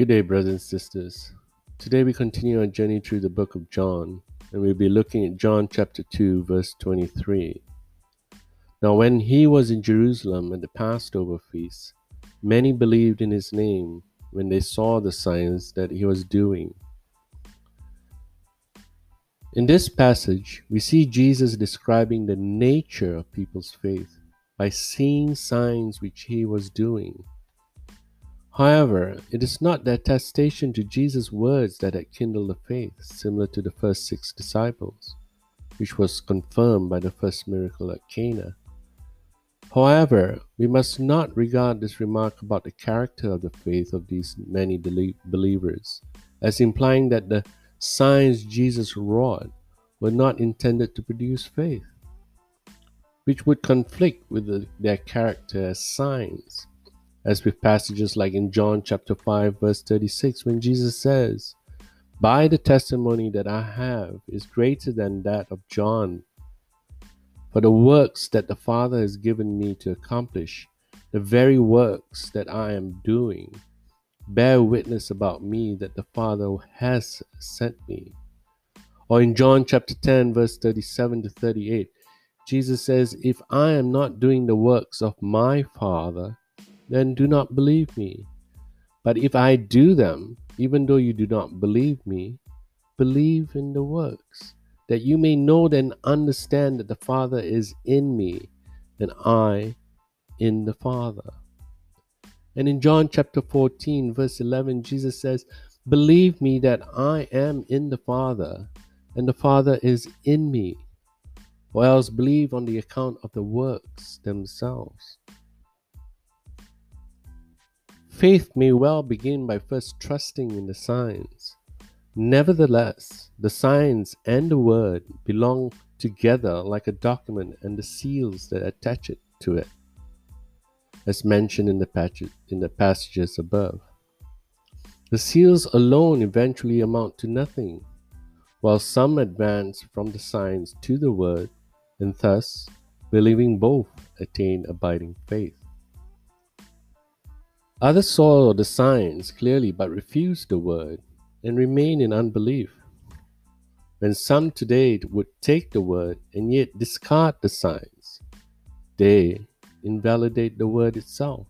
Good day, brothers and sisters. Today we continue our journey through the book of John, and we'll be looking at John chapter 2, verse 23. Now, when he was in Jerusalem at the Passover feast, many believed in his name when they saw the signs that he was doing. In this passage, we see Jesus describing the nature of people's faith by seeing signs which he was doing. However, it is not the attestation to Jesus' words that had kindled the faith, similar to the first six disciples, which was confirmed by the first miracle at Cana. However, we must not regard this remark about the character of the faith of these many believers as implying that the signs Jesus wrought were not intended to produce faith, which would conflict with the, their character as signs as with passages like in John chapter 5 verse 36 when Jesus says, "By the testimony that I have is greater than that of John, for the works that the Father has given me to accomplish, the very works that I am doing, bear witness about me that the Father has sent me." Or in John chapter 10 verse 37 to 38, Jesus says, "If I am not doing the works of my Father, then do not believe me. But if I do them, even though you do not believe me, believe in the works, that you may know and understand that the Father is in me, and I in the Father. And in John chapter 14, verse 11, Jesus says, Believe me that I am in the Father, and the Father is in me, or else believe on the account of the works themselves. Faith may well begin by first trusting in the signs. Nevertheless, the signs and the word belong together like a document and the seals that attach it to it, as mentioned in the, in the passages above. The seals alone eventually amount to nothing, while some advance from the signs to the word, and thus, believing both, attain abiding faith. Others saw the signs clearly but refused the word and remain in unbelief. And some today would take the word and yet discard the signs, they invalidate the word itself,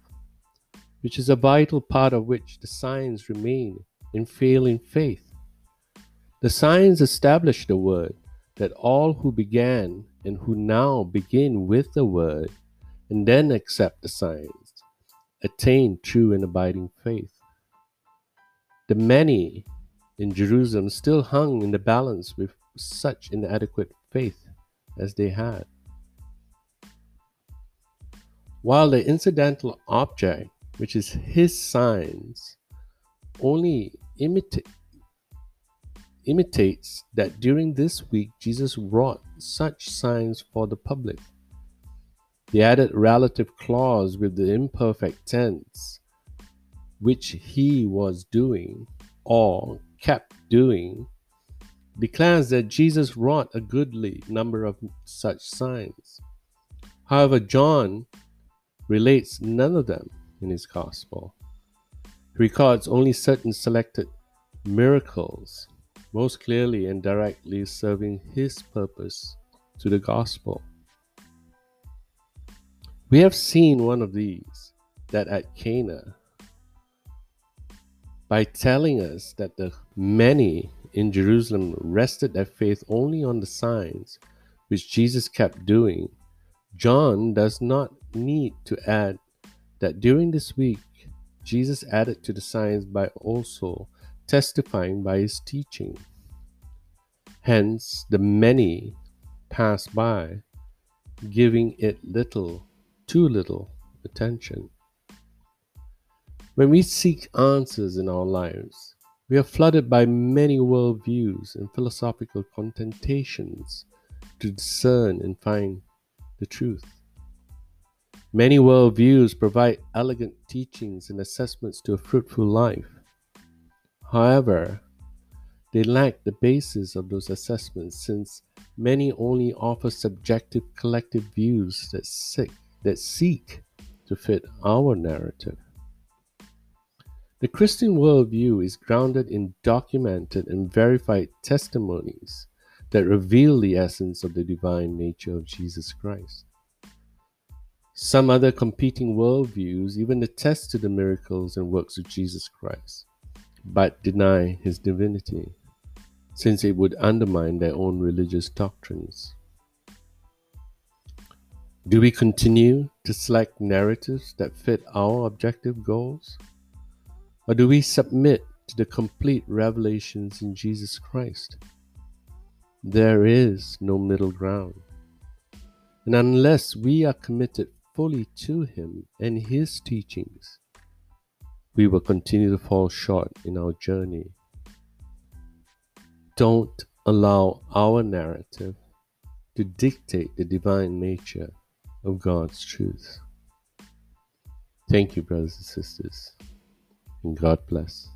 which is a vital part of which the signs remain in failing faith. The signs establish the word that all who began and who now begin with the word and then accept the signs attain true and abiding faith. The many in Jerusalem still hung in the balance with such inadequate faith as they had. While the incidental object, which is his signs, only imita- imitates that during this week Jesus wrought such signs for the public. The added relative clause with the imperfect tense, which he was doing or kept doing, declares that Jesus wrought a goodly number of such signs. However, John relates none of them in his gospel. He records only certain selected miracles, most clearly and directly serving his purpose to the gospel. We have seen one of these, that at Cana, by telling us that the many in Jerusalem rested their faith only on the signs which Jesus kept doing, John does not need to add that during this week, Jesus added to the signs by also testifying by his teaching. Hence, the many pass by, giving it little too little attention. When we seek answers in our lives, we are flooded by many worldviews and philosophical contentations to discern and find the truth. Many worldviews provide elegant teachings and assessments to a fruitful life. However, they lack the basis of those assessments since many only offer subjective collective views that seek that seek to fit our narrative. The Christian worldview is grounded in documented and verified testimonies that reveal the essence of the divine nature of Jesus Christ. Some other competing worldviews even attest to the miracles and works of Jesus Christ, but deny his divinity, since it would undermine their own religious doctrines. Do we continue to select narratives that fit our objective goals? Or do we submit to the complete revelations in Jesus Christ? There is no middle ground. And unless we are committed fully to Him and His teachings, we will continue to fall short in our journey. Don't allow our narrative to dictate the divine nature of God's truth. Thank you, brothers and sisters, and God bless.